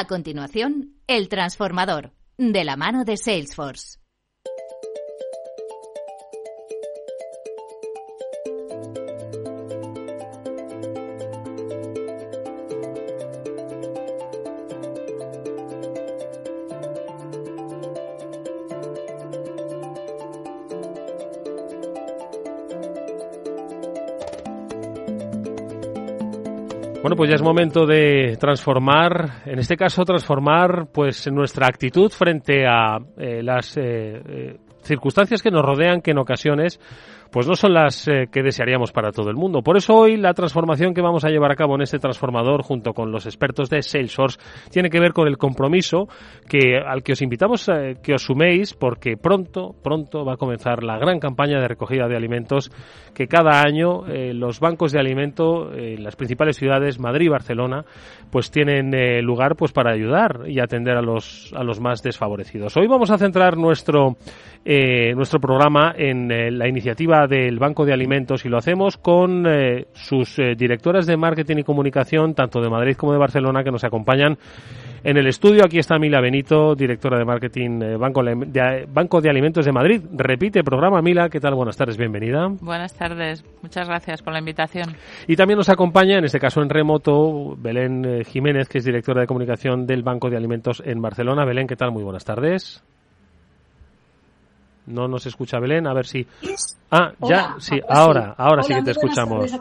A continuación, El Transformador, de la mano de Salesforce. Bueno, pues ya es momento de transformar, en este caso transformar pues nuestra actitud frente a eh, las eh, eh, circunstancias que nos rodean que en ocasiones pues no son las eh, que desearíamos para todo el mundo. Por eso hoy la transformación que vamos a llevar a cabo en este transformador junto con los expertos de Salesforce tiene que ver con el compromiso que al que os invitamos a que os suméis porque pronto, pronto va a comenzar la gran campaña de recogida de alimentos que cada año eh, los bancos de alimento en las principales ciudades, Madrid y Barcelona, pues tienen eh, lugar pues para ayudar y atender a los, a los más desfavorecidos. Hoy vamos a centrar nuestro, nuestro programa en la iniciativa del Banco de Alimentos y lo hacemos con eh, sus eh, directoras de marketing y comunicación, tanto de Madrid como de Barcelona, que nos acompañan en el estudio. Aquí está Mila Benito, directora de marketing eh, Banco, de, Banco de Alimentos de Madrid. Repite programa, Mila. ¿Qué tal? Buenas tardes, bienvenida. Buenas tardes, muchas gracias por la invitación. Y también nos acompaña, en este caso en remoto, Belén Jiménez, que es directora de comunicación del Banco de Alimentos en Barcelona. Belén, ¿qué tal? Muy buenas tardes. No nos escucha Belén, a ver si. Ah, ya, sí, ahora, ahora sí que te escuchamos.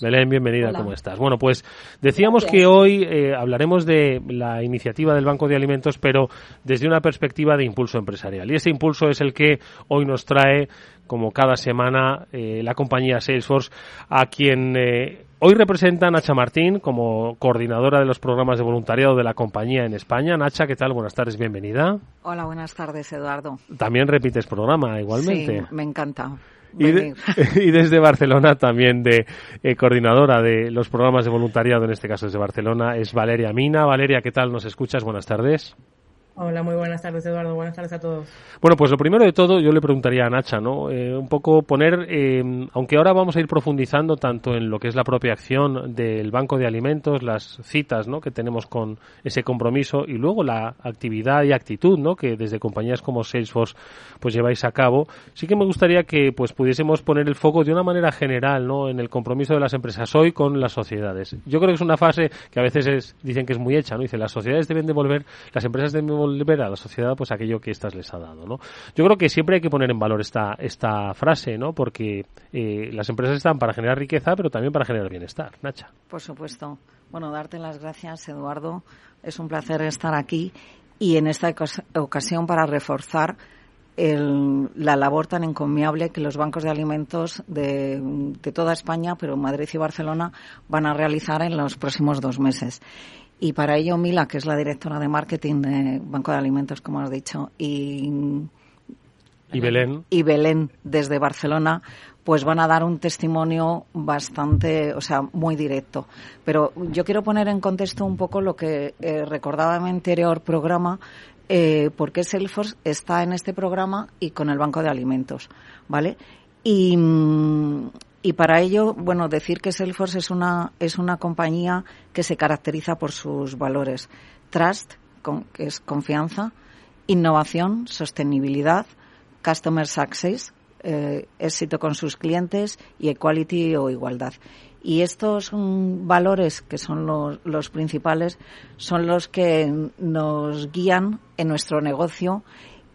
Belén, bienvenida, ¿cómo estás? Bueno, pues decíamos que hoy eh, hablaremos de la iniciativa del Banco de Alimentos, pero desde una perspectiva de impulso empresarial. Y ese impulso es el que hoy nos trae, como cada semana, eh, la compañía Salesforce, a quien eh, Hoy representa a Nacha Martín como coordinadora de los programas de voluntariado de la compañía en España. Nacha, ¿qué tal? Buenas tardes, bienvenida. Hola, buenas tardes, Eduardo. También repites programa, igualmente. Sí, me encanta. Y, y, desde Barcelona también de eh, coordinadora de los programas de voluntariado, en este caso desde Barcelona, es Valeria Mina. Valeria, ¿qué tal? ¿Nos escuchas? Buenas tardes. Hola, muy buenas tardes, Eduardo. Buenas tardes a todos. Bueno, pues lo primero de todo, yo le preguntaría a Nacha, ¿no? Eh, un poco poner, eh, aunque ahora vamos a ir profundizando tanto en lo que es la propia acción del Banco de Alimentos, las citas, ¿no? Que tenemos con ese compromiso y luego la actividad y actitud, ¿no? Que desde compañías como Salesforce, pues lleváis a cabo. Sí que me gustaría que, pues, pudiésemos poner el foco de una manera general, ¿no? En el compromiso de las empresas hoy con las sociedades. Yo creo que es una fase que a veces dicen que es muy hecha, ¿no? Dice, las sociedades deben devolver, las empresas deben volver a la sociedad pues aquello que éstas les ha dado, ¿no? Yo creo que siempre hay que poner en valor esta, esta frase, ¿no? Porque eh, las empresas están para generar riqueza, pero también para generar bienestar. Nacha. Por supuesto. Bueno, darte las gracias, Eduardo. Es un placer estar aquí y en esta ocasión para reforzar el, la labor tan encomiable que los bancos de alimentos de, de, toda España, pero Madrid y Barcelona, van a realizar en los próximos dos meses. Y para ello, Mila, que es la directora de marketing de Banco de Alimentos, como has dicho, y, y Belén. Y Belén desde Barcelona, pues van a dar un testimonio bastante, o sea, muy directo. Pero yo quiero poner en contexto un poco lo que eh, recordaba en mi anterior programa, eh, por qué Salesforce está en este programa y con el Banco de Alimentos, ¿vale? Y, y para ello, bueno, decir que Salesforce es una, es una compañía que se caracteriza por sus valores. Trust, que es confianza, innovación, sostenibilidad, customer success, eh, éxito con sus clientes y equality o igualdad. Y estos valores, que son los, los, principales, son los que nos guían en nuestro negocio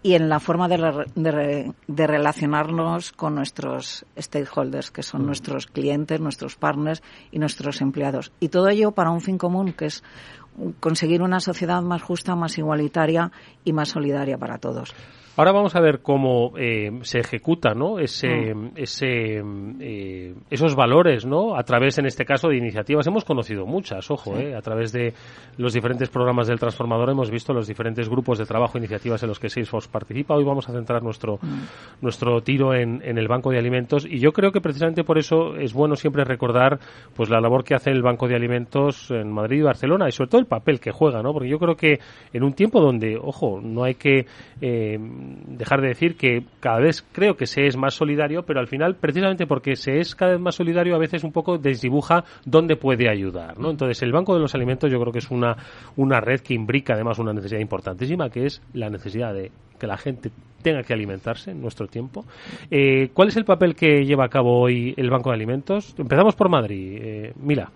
y en la forma de, de, relacionarnos con nuestros stakeholders, que son mm. nuestros clientes, nuestros partners y nuestros empleados. Y todo ello para un fin común, que es conseguir una sociedad más justa, más igualitaria y más solidaria para todos. Ahora vamos a ver cómo eh, se ejecuta, ¿no? Ese, mm. ese, eh, esos valores, ¿no? A través, en este caso, de iniciativas. Hemos conocido muchas, ojo, eh, A través de los diferentes programas del Transformador hemos visto los diferentes grupos de trabajo, iniciativas en los que Salesforce participa. Hoy vamos a centrar nuestro, mm. nuestro tiro en, en, el Banco de Alimentos y yo creo que precisamente por eso es bueno siempre recordar, pues, la labor que hace el Banco de Alimentos en Madrid y Barcelona y sobre todo el papel que juega, ¿no? Porque yo creo que en un tiempo donde, ojo, no hay que dejar de decir que cada vez creo que se es más solidario, pero al final, precisamente porque se es cada vez más solidario, a veces un poco desdibuja dónde puede ayudar. ¿no? Entonces, el Banco de los Alimentos yo creo que es una, una red que imbrica además una necesidad importantísima, que es la necesidad de que la gente tenga que alimentarse en nuestro tiempo. Eh, ¿Cuál es el papel que lleva a cabo hoy el Banco de Alimentos? Empezamos por Madrid. Eh, Mila.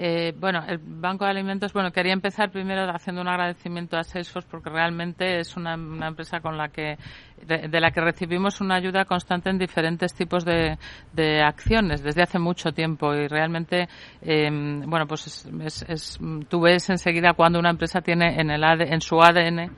Eh, bueno, el Banco de Alimentos, bueno, quería empezar primero haciendo un agradecimiento a Salesforce porque realmente es una, empresa con la que de, la que recibimos una ayuda constante en diferentes tipos de, de acciones desde hace mucho tiempo y realmente, em, bueno, pues es, es, tú ves enseguida cuando una empresa tiene en el en su ADN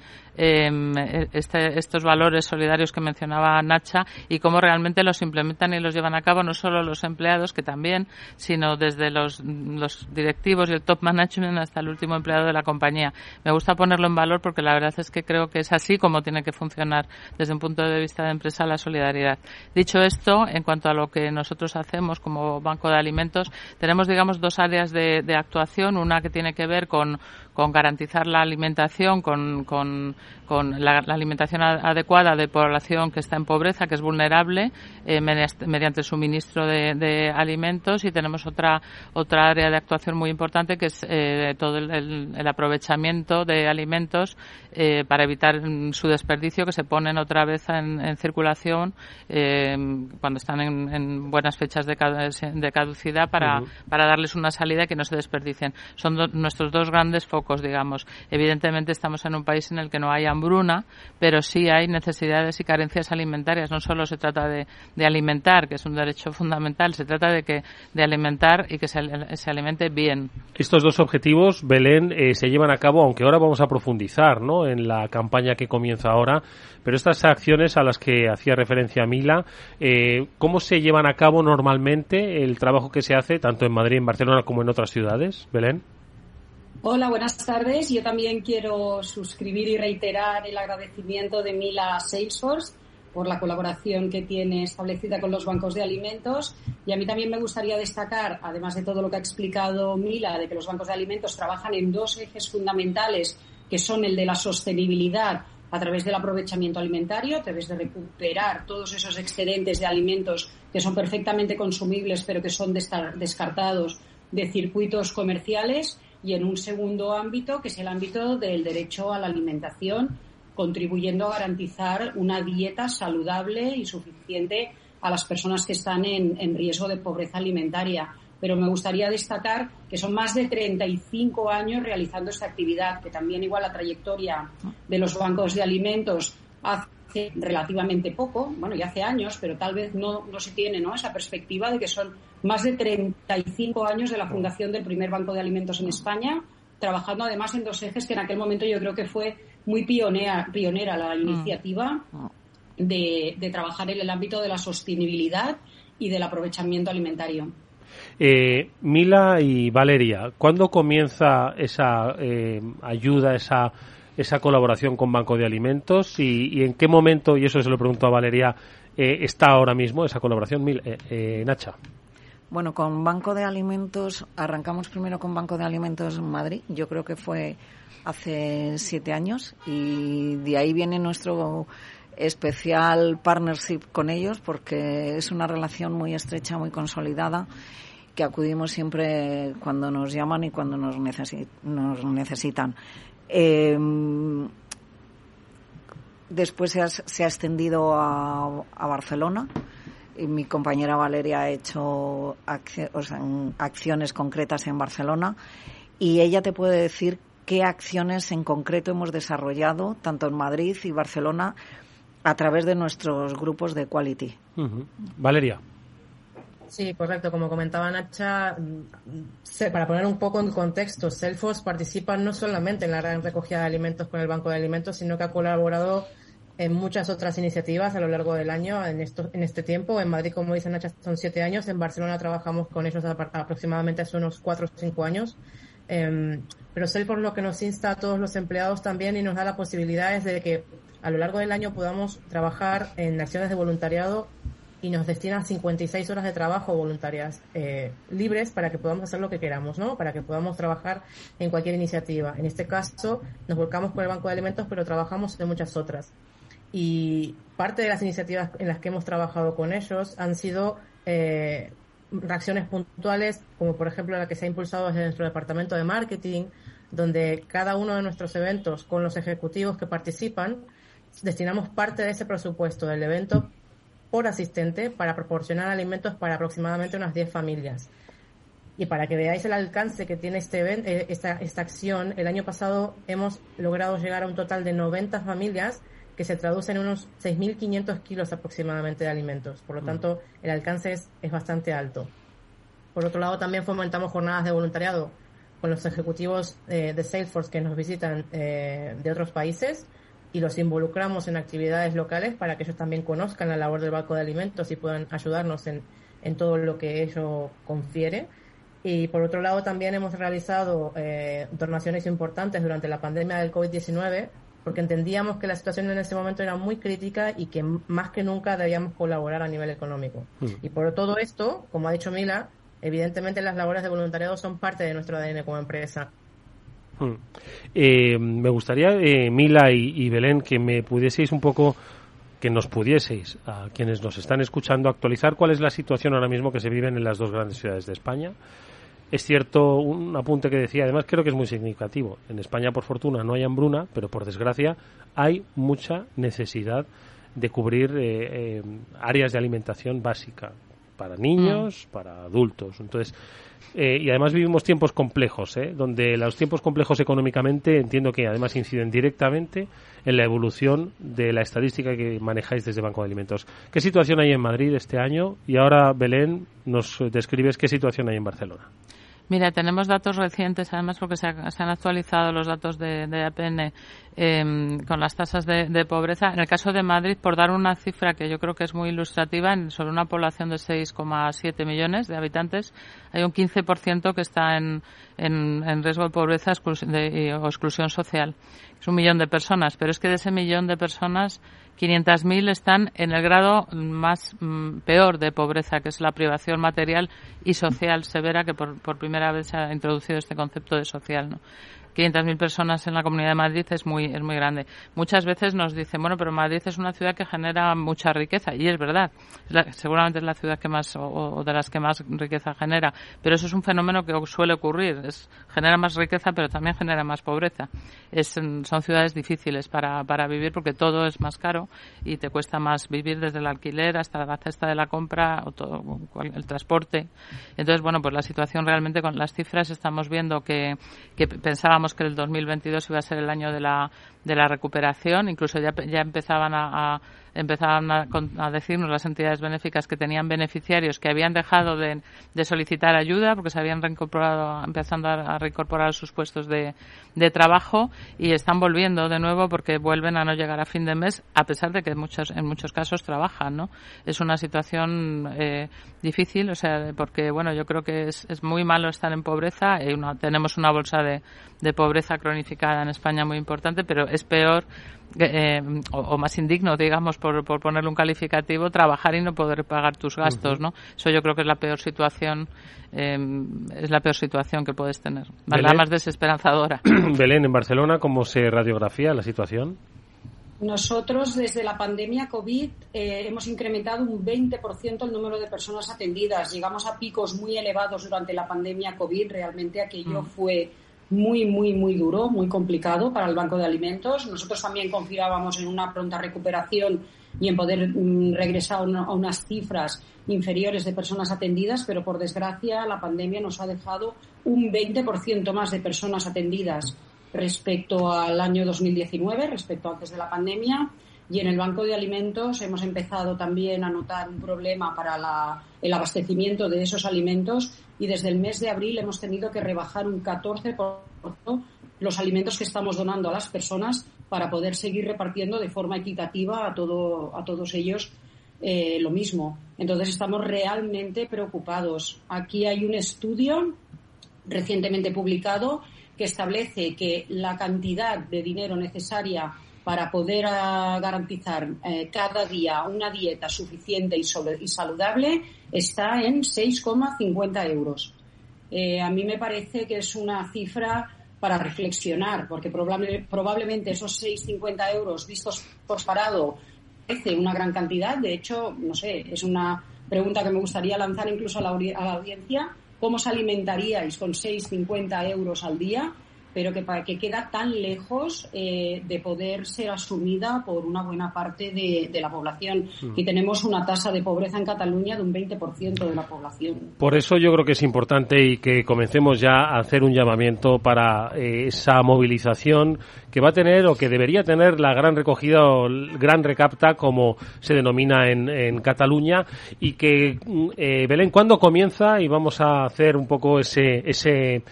Em, este, estos valores solidarios que mencionaba Nacha y cómo realmente los implementan y los llevan a cabo no solo los empleados, que también, sino desde los, los directivos y el top management hasta el último empleado de la compañía. Me gusta ponerlo en valor porque la verdad es que creo que es así como tiene que funcionar desde un punto de vista de empresa la solidaridad. Dicho esto, en cuanto a lo que nosotros hacemos como Banco de Alimentos, tenemos, digamos, dos áreas de, de actuación. Una que tiene que ver con, con garantizar la alimentación, con, con, con la, alimentación adecuada de población que está en pobreza, que es vulnerable, eh, mediante suministro de, alimentos. Y tenemos otra, otra área de actuación muy importante que es eh, todo el, el, aprovechamiento de alimentos eh, para evitar mm, su desperdicio, que se ponen otra vez en, circulación cuando están en, buenas fechas de, caducidad para, para darles una salida y que no se desperdicien. Son nuestros dos grandes focos digamos. Evidentemente estamos en un país en el que no hay hambruna, pero sí hay necesidades y carencias alimentarias. No solo se trata de, alimentar, que es un derecho fundamental, se trata de que de alimentar y que se, alimente bien. Estos dos objetivos, Belén, eh, se llevan a cabo, aunque ahora vamos a profundizar ¿no? en la campaña que comienza ahora, pero estas acciones a las que hacía referencia Mila, eh, ¿cómo se llevan a cabo normalmente el trabajo que se hace tanto en Madrid, en Barcelona como en otras ciudades, Belén? Hola, buenas tardes. Yo también quiero suscribir y reiterar el agradecimiento de Mila Salesforce por la colaboración que tiene establecida con los bancos de alimentos. Y a mí también me gustaría destacar, además de todo lo que ha explicado Mila, de que los bancos de alimentos trabajan en dos ejes fundamentales, que son el de la sostenibilidad a través del aprovechamiento alimentario, a través de recuperar todos esos excedentes de alimentos que son perfectamente consumibles, pero que son descartados de circuitos comerciales y en un segundo ámbito, que es el ámbito del derecho a la alimentación, contribuyendo a garantizar una dieta saludable y suficiente a las personas que están en, riesgo de pobreza alimentaria. Pero me gustaría destacar que son más de 35 años realizando esta actividad, que también igual la trayectoria de los bancos de alimentos hace relativamente poco, bueno, ya hace años, pero tal vez no, no se tiene ¿no? esa perspectiva de que son más de 35 años de la fundación del primer banco de alimentos en España, trabajando además en dos ejes que en aquel momento yo creo que fue muy pionera, pionera la mm. iniciativa de, de trabajar en el ámbito de la sostenibilidad y del aprovechamiento alimentario. Eh, Mila y Valeria, ¿cuándo comienza esa eh, ayuda, esa esa colaboración con Banco de Alimentos y, en qué momento, y eso se lo pregunto a Valeria, eh, está ahora mismo esa colaboración, eh, eh, Nacha. Bueno, con Banco de Alimentos, arrancamos primero con Banco de Alimentos Madrid, yo creo que fue hace siete años y de ahí viene nuestro especial partnership con ellos porque es una relación muy estrecha, muy consolidada que acudimos siempre cuando nos llaman y cuando nos, nos necesitan. Eh, después se ha, extendido a, a, Barcelona. Y mi compañera Valeria ha hecho acciones concretas en Barcelona y ella te puede decir qué acciones en concreto hemos desarrollado tanto en Madrid y Barcelona a través de nuestros grupos de quality. Valeria. Sí, correcto. Como comentaba Nacha, mm, para poner un poco en contexto, Selfos participa no solamente en la gran recogida de alimentos con el Banco de Alimentos, sino que ha colaborado en muchas otras iniciativas a lo largo del año en, esto, en este tiempo. En Madrid, como dice Nacha, son siete años. En Barcelona trabajamos con ellos aproximadamente hace unos cuatro o cinco años. Eh, pero Salesforce lo que nos insta a todos los empleados también y nos da la posibilidad es de que a lo largo del año podamos trabajar en acciones de voluntariado y nos destinan 56 horas de trabajo voluntarias eh, libres para que podamos hacer lo que queramos, ¿no? Para que podamos trabajar en cualquier iniciativa. En este caso, nos volcamos con el Banco de Alimentos, pero trabajamos en muchas otras. Y parte de las iniciativas en las que hemos trabajado con ellos han sido eh, reacciones puntuales, como por ejemplo la que se ha impulsado desde nuestro departamento de marketing, donde cada uno de nuestros eventos con los ejecutivos que participan, destinamos parte de ese presupuesto del evento por asistente para proporcionar alimentos para aproximadamente unas 10 familias. Y para que veáis el alcance que tiene este evento, eh, esta, esta acción, el año pasado hemos logrado llegar a un total de 90 familias que se traducen en unos 6.500 kilos aproximadamente de alimentos. Por lo mm. tanto, el alcance es, es bastante alto. Por otro lado, también fomentamos jornadas de voluntariado con los ejecutivos eh, de Salesforce que nos visitan eh, de otros países y los involucramos en actividades locales para que ellos también conozcan la labor del Banco de Alimentos y puedan ayudarnos en, en todo lo que ello confiere. Y por otro lado, también hemos realizado eh, donaciones importantes durante la pandemia del COVID-19 porque entendíamos que la situación en ese momento era muy crítica y que más que nunca debíamos colaborar a nivel económico. Mm. Y por todo esto, como ha dicho Mila, evidentemente las labores de voluntariado son parte de nuestro ADN como empresa. Mm. Eh, me gustaría, eh, Mila y, Belén, que me pudieseis un poco, que nos pudieseis, a quienes nos están escuchando, actualizar cuál es la situación ahora mismo que se vive en las dos grandes ciudades de España es cierto, un apunte que decía, además creo que es muy significativo. En España, por fortuna, no hay hambruna, pero por desgracia hay mucha necesidad de cubrir eh, eh, áreas de alimentación básica para niños, mm. para adultos. Entonces, eh, y además vivimos tiempos complejos, donde los tiempos complejos económicamente entiendo que además inciden directamente en la evolución de la estadística que manejáis desde Banco de Alimentos. ¿Qué situación hay en Madrid este año? Y ahora, Belén, nos describes qué situación hay en Barcelona. Mira, tenemos datos recientes, además porque se, han actualizado los datos de, de APN em, con las tasas de, pobreza. En el caso de Madrid, por dar una cifra que yo creo que es muy ilustrativa, sobre una población de 6,7 millones de habitantes, hay un 15% que está en, en, riesgo de pobreza o exclusión social. Es un millón de personas, pero es que de ese millón de personas 500.000 están en el grado más mm, peor de pobreza, que es la privación material y social severa, que por, por primera vez se ha introducido este concepto de social. ¿no? 500.000 personas en la Comunidad de Madrid es muy, es muy grande. Muchas veces nos dicen, bueno, pero Madrid es una ciudad que genera mucha riqueza, y es verdad. seguramente es la ciudad que más, o, de las que más riqueza genera, pero eso es un fenómeno que suele ocurrir. Es, genera más riqueza, pero también genera más pobreza. Es, son ciudades difíciles para, para vivir porque todo es más caro y te cuesta más vivir desde el alquiler hasta la cesta de la compra o todo, el transporte. Entonces, bueno, pues la situación realmente con las cifras estamos viendo que, que que el 2022 iba a ser el año de la, de la recuperación. Incluso ya, ya empezaban a, empezaban a, decirnos las entidades benéficas que tenían beneficiarios que habían dejado de, solicitar ayuda porque se habían reincorporado, empezando a, reincorporar sus puestos de, trabajo y están volviendo de nuevo porque vuelven a no llegar a fin de mes a pesar de que muchos, en muchos casos trabajan, ¿no? Es una situación eh, difícil, o sea, porque bueno, yo creo que es, es muy malo estar en pobreza. tenemos una bolsa de, de pobreza cronificada en España muy importante, pero es peor eh, o, más indigno, digamos, por, por ponerle un calificativo, trabajar y no poder pagar tus gastos, ¿no? Eso yo creo que es la peor situación, eh, es la peor situación que puedes tener, la más desesperanzadora. Belén, en Barcelona, ¿cómo se radiografía la situación? Nosotros, desde la pandemia COVID, eh, hemos incrementado un 20% el número de personas atendidas. Llegamos a picos muy elevados durante la pandemia COVID. Realmente aquello mm. fue muy, muy, muy duro, muy complicado para el Banco de Alimentos. Nosotros también confiábamos en una pronta recuperación y en poder mm, regresar a, unas cifras inferiores de personas atendidas, pero por desgracia la pandemia nos ha dejado un 20% más de personas atendidas respecto al año 2019, respecto antes de la pandemia. Y en el Banco de Alimentos hemos empezado también a notar un problema para el abastecimiento de esos alimentos y desde el mes de abril hemos tenido que rebajar un 14% los alimentos que estamos donando a las personas para poder seguir repartiendo de forma equitativa a, todo, a todos ellos eh, lo mismo. Entonces estamos realmente preocupados. Aquí hay un estudio recientemente publicado que establece que la cantidad de dinero necesaria para poder ah, garantizar eh, cada día una dieta suficiente y, y saludable está en 6,50 euros. Eh, a mí me parece que es una cifra para reflexionar, porque probablemente esos 6,50 euros vistos por parado parece una gran cantidad. De hecho, no sé, es una pregunta que me gustaría lanzar incluso a la, a la audiencia. ¿Cómo os alimentaríais con 6,50 euros al día? Pero que, que queda tan lejos eh, de poder ser asumida por una buena parte de, la población. Hmm. Y tenemos una tasa de pobreza en Cataluña de un 20% de la población. Por eso yo creo que es importante y que comencemos ya a hacer un llamamiento para eh, esa movilización que va a tener o que debería tener la gran recogida o gran recapta, como se denomina en, en Cataluña, y que, mm, eh, Belén, ¿cuándo comienza? Y vamos a hacer un poco ese, ese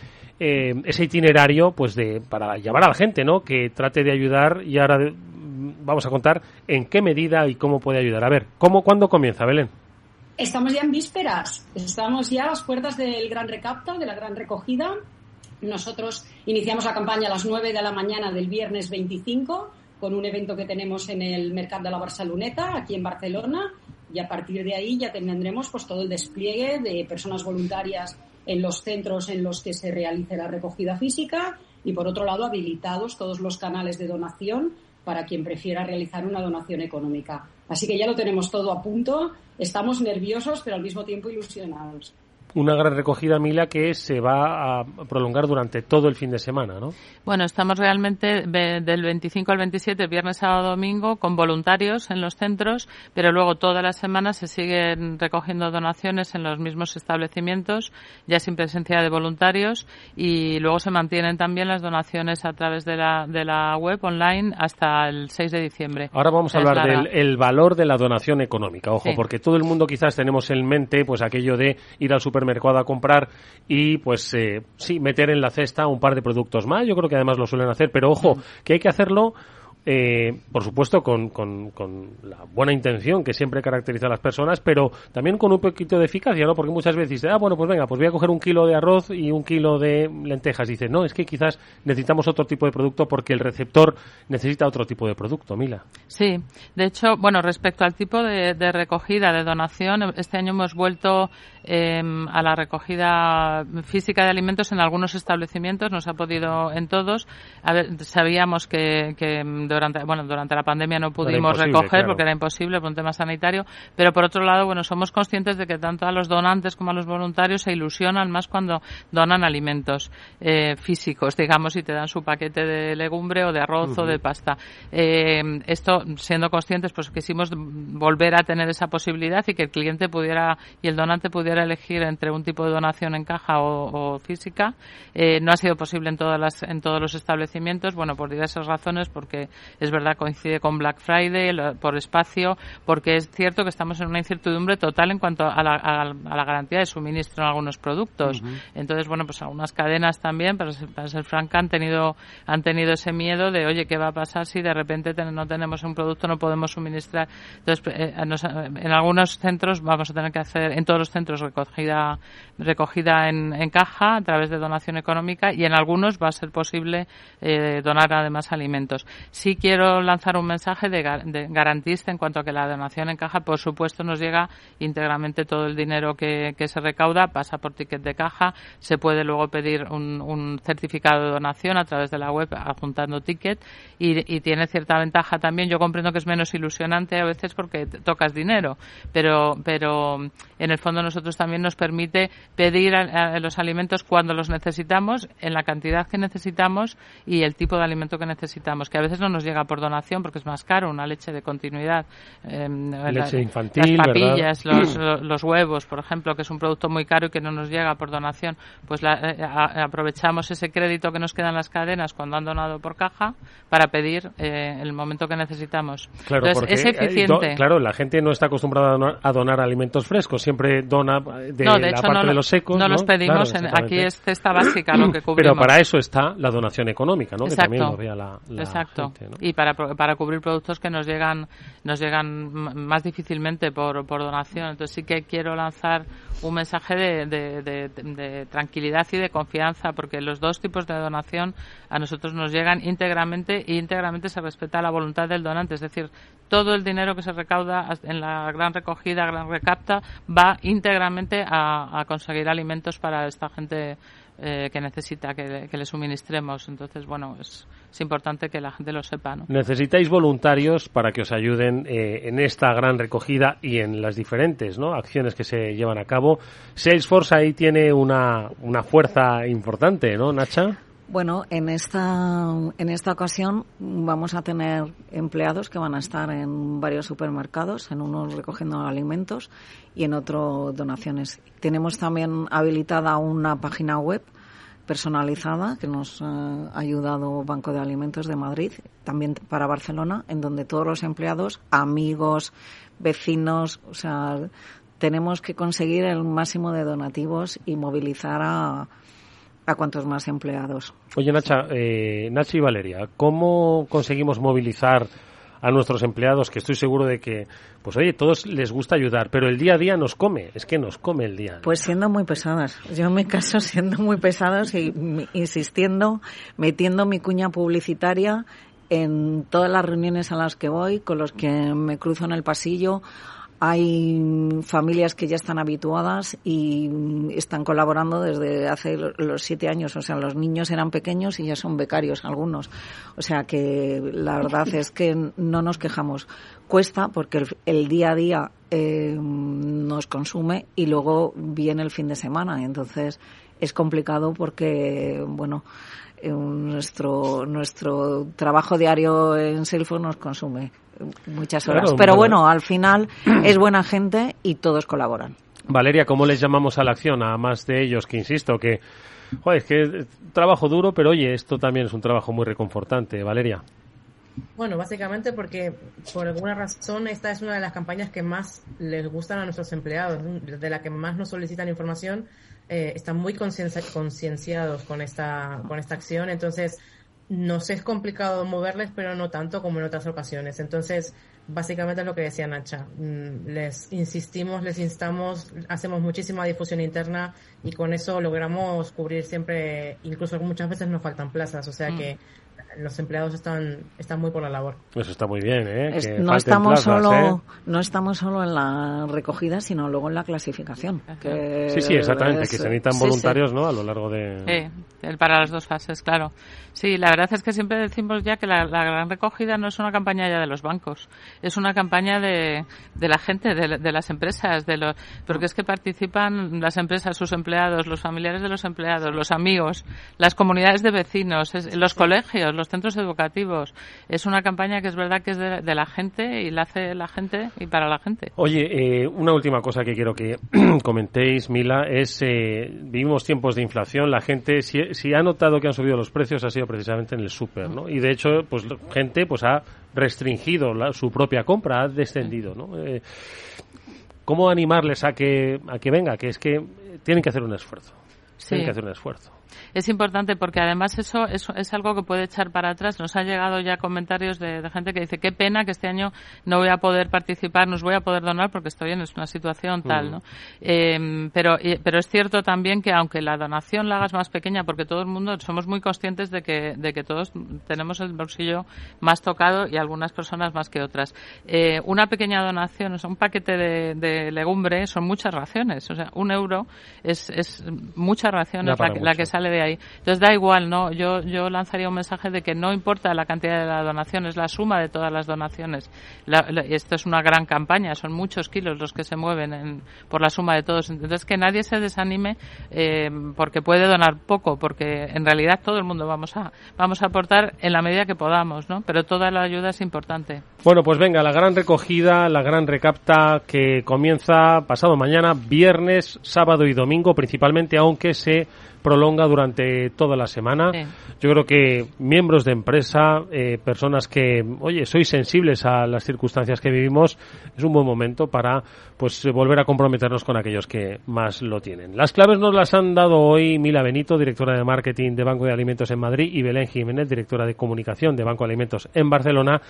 eh, ese itinerario pues de para llamar a la gente no que trate de ayudar y ahora vamos a contar en qué medida y cómo puede ayudar. A ver cómo cuándo comienza Belén estamos ya en vísperas. Estamos ya a las puertas del gran recapta de la gran recogida. Nosotros iniciamos la campaña a las 9 de la mañana del viernes 25 con un evento que tenemos en el Mercat de la Barceloneta, aquí en Barcelona, y a partir de ahí ya tendremos pues todo el despliegue de personas voluntarias en los centros en los que se realice la recogida física y, por otro lado, habilitados todos los canales de donación para quien prefiera realizar una donación económica. Así que ya lo tenemos todo a punto. Estamos nerviosos, pero al mismo tiempo ilusionados una gran recogida, Mila, que se va a prolongar durante todo el fin de semana, ¿no? Bueno, estamos realmente del 25 al 27, viernes, sábado, domingo, con voluntarios en los centros, pero luego todas las semanas se siguen recogiendo donaciones en los mismos establecimientos, ya sin presencia de voluntarios, y luego se mantienen también las donaciones a través de la, de la web online hasta el 6 de diciembre. Ahora vamos a hablar del el valor de la donación económica, ojo, porque todo el mundo quizás tenemos en mente pues aquello de ir al supermercado mercado a comprar y pues eh, sí, meter en la cesta un par de productos más. Yo creo que además lo suelen hacer, pero ojo, que hay que hacerlo eh, por supuesto con, con, la buena intención que siempre caracteriza a las personas, pero también con un poquito de eficacia, ¿no? Porque muchas veces dice, ah, bueno, pues venga, pues voy a coger un kilo de arroz y un kilo de lentejas. Dice, no, es que quizás necesitamos otro tipo de producto porque el receptor necesita otro tipo de producto, Mila. Sí, de hecho, bueno, respecto al tipo de, recogida, de donación, este año hemos vuelto em, a la recogida física de alimentos en algunos establecimientos, nos ha podido en todos. A ver, sabíamos que, que durante, bueno, durante la pandemia no pudimos recoger porque era imposible por un tema sanitario, pero por otro lado, bueno, somos conscientes de que tanto a los donantes como a los voluntarios se ilusionan más cuando donan alimentos eh, físicos, digamos, y te dan su paquete de legumbre o de arroz o de pasta. Eh, esto, siendo conscientes, pues quisimos volver a tener esa posibilidad y que el cliente pudiera y el donante pudiera elegir entre un tipo de donación en caja o, física. Eh, no ha sido posible en todas las, en todos los establecimientos, bueno, por diversas razones, porque es verdad, coincide con Black Friday por espacio, porque es cierto que estamos en una incertidumbre total en cuanto a la, a, garantía de suministro en algunos productos. Entonces, bueno, pues algunas cadenas también, para ser, para ser franca, han tenido, han tenido ese miedo de, oye, ¿qué va a pasar si de repente no tenemos un producto, no podemos suministrar? Entonces, eh, en algunos centros vamos a tener que hacer, en todos los centros, recogida, recogida en, en caja a través de donación económica y en algunos va a ser posible eh, donar además alimentos. Sí quiero lanzar un mensaje de, garantista en cuanto a que la donación en caja, por supuesto, nos llega íntegramente todo el dinero que, se recauda, pasa por ticket de caja, se puede luego pedir un, certificado de donación a través de la web adjuntando ticket y, tiene cierta ventaja también. Yo comprendo que es menos ilusionante a veces porque tocas dinero, pero, pero en el fondo nosotros también nos permite pedir los alimentos cuando los necesitamos, en la cantidad que necesitamos y el tipo de alimento que necesitamos, que a veces no nos llega por donación porque es más caro, una leche de continuidad. Em, leche infantil, las papillas, los, huevos, por ejemplo, que es un producto muy caro y que no nos llega por donación, pues eh, aprovechamos ese crédito que nos queda en las cadenas cuando han donado por caja para pedir eh, el momento que necesitamos. Claro, Entonces, es eficiente. claro, la gente no está acostumbrada a donar, alimentos frescos, siempre dona de, la parte de los secos. No, los pedimos, aquí es cesta básica lo que cubrimos. Pero para eso está la donación económica, ¿no? Que también lo vea la, Exacto y para, para cubrir productos que nos llegan nos llegan más difícilmente por, por donación. Entonces sí que quiero lanzar un mensaje de, de, tranquilidad y de confianza porque los dos tipos de donación a nosotros nos llegan íntegramente y íntegramente se respeta la voluntad del donante. Es decir, todo el dinero que se recauda en la gran recogida, gran recapta, va íntegramente a, a conseguir alimentos para esta gente eh, que necesita que, le suministremos. Entonces, bueno, es, es, importante que la gente lo sepa. ¿no? Necesitáis voluntarios para que os ayuden eh, en esta gran recogida y en las diferentes ¿no? acciones que se llevan a cabo. Salesforce ahí tiene una, una fuerza importante, ¿no, Nacha? Bueno, en esta, en esta ocasión vamos a tener empleados que van a estar en varios supermercados, en uno recogiendo alimentos y en otro donaciones. Tenemos también habilitada una página web personalizada que nos ha ayudado Banco de Alimentos de Madrid, también para Barcelona, en donde todos los empleados, amigos, vecinos, o sea, tenemos que conseguir el máximo de donativos y movilizar a a cuantos más empleados. Oye, Nacha, eh, Nacha y Valeria, ¿cómo conseguimos movilizar a nuestros empleados, que estoy seguro de que, pues oye, todos les gusta ayudar, pero el día a día nos come, es que nos come el día. Pues siendo muy pesadas. Yo mi caso siendo muy pesadas y insistiendo, metiendo mi cuña publicitaria en todas las reuniones a las que voy, con los que me cruzo en el pasillo, hay familias que ya están habituadas y están colaborando desde hace los siete años. O sea, los niños eran pequeños y ya son becarios algunos. O sea que la verdad es que no nos quejamos. Cuesta porque el, día a día eh, nos consume y luego viene el fin de semana. Entonces es complicado porque, bueno, eh, nuestro, nuestro trabajo diario en Salesforce nos consume muchas horas. pero bueno, al final es buena gente y todos colaboran. Valeria, ¿cómo les llamamos a la acción? A más de ellos que insisto que, es que trabajo duro, pero oye, esto también es un trabajo muy reconfortante. Valeria. Bueno, básicamente porque por alguna razón esta es una de las campañas que más les gustan a nuestros empleados, de la que más nos solicitan información, eh, están muy concienciados con esta, con esta acción, entonces nos es complicado moverles, pero no tanto como en otras ocasiones. Entonces, básicamente es lo que decía Nacha. Mm, les insistimos, les instamos, hacemos muchísima difusión interna y con eso logramos cubrir siempre, incluso muchas veces nos faltan plazas, o sea mm. que los empleados están, están muy por la labor. Eso está muy bien, ¿eh? no, estamos solo, ¿eh? no estamos solo en la recogida, sino luego en la clasificación. sí, sí, exactamente, que se necesitan voluntarios ¿no? a lo largo de... Sí, para las dos fases, claro. Sí, la verdad es que siempre decimos ya que la, gran recogida no es una campaña ya de los bancos, es una campaña de, de la gente, de, las empresas, de los, porque es que participan las empresas, sus empleados, los familiares de los empleados, los amigos, las comunidades de vecinos, los colegios, los centros educativos. Es una campaña que es verdad que es de, la gente y la hace la gente y para la gente. Oye, eh, una última cosa que quiero que comentéis, Mila, es eh, vivimos tiempos de inflación. La gente, si, si, ha notado que han subido los precios, ha sido precisamente en el súper, ¿no? Y de hecho, pues gente pues ha restringido su propia compra, ha descendido, ¿no? Eh, ¿Cómo animarles a que, a que venga? Que es que tienen que hacer un esfuerzo. Tienen que hacer un esfuerzo es importante porque además eso, es algo que puede echar para atrás. Nos han llegado ya comentarios de, gente que dice qué pena que este año no voy a poder participar, no os voy a poder donar porque estoy en una situación tal, ¿no? Em, pero, pero es cierto también que aunque la donación la hagas más pequeña, porque todo el mundo somos muy conscientes de que, de que todos tenemos el bolsillo más tocado y algunas personas más que otras. Eh, una pequeña donación, o sea, un paquete de, de, legumbre son muchas raciones, o sea, un euro es, es mucha ración la, la que sale de ahí. Entonces da igual, ¿no? Yo, yo lanzaría un mensaje de que no importa la cantidad de la donación, es la suma de todas las donaciones. esto es una gran campaña, son muchos kilos los que se mueven por la suma de todos. Entonces que nadie se desanime eh, porque puede donar poco, porque en realidad todo el mundo vamos a, vamos a aportar en la medida que podamos, ¿no? Pero toda la ayuda es importante. Bueno, pues venga, la gran recogida, la gran recapta que comienza pasado mañana, viernes, sábado y domingo principalmente, aunque se prolonga durante toda la semana. Yo creo que miembros de empresa, eh, personas que, oye, sois sensibles a las circunstancias que vivimos, es un buen momento para pues volver a comprometernos con aquellos que más lo tienen. Las claves nos las han dado hoy Mila Benito, directora de marketing de Banco de Alimentos en Madrid, y Belén Jiménez, directora de comunicación de Banco de Alimentos en Barcelona,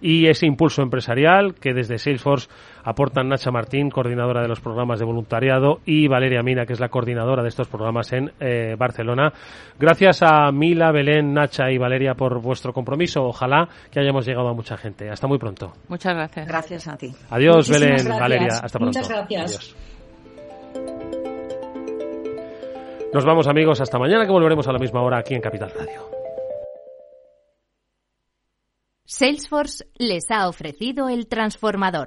y ese impulso empresarial que desde Salesforce aportan Nacha Martín, coordinadora de los programas de voluntariado, y Valeria Mina, que es la coordinadora de estos programas en eh, Barcelona. Gracias a Mila, Belén, Nacha y Valeria por vuestro compromiso. Ojalá que hayamos llegado a mucha gente. Hasta muy pronto. Muchas gracias. Gracias a ti. Adiós, Belén, Valeria. Hasta pronto. Muchas gracias. Nos vamos amigos, hasta mañana que volveremos a la misma hora aquí en Capital Radio. Salesforce les ha ofrecido el transformador.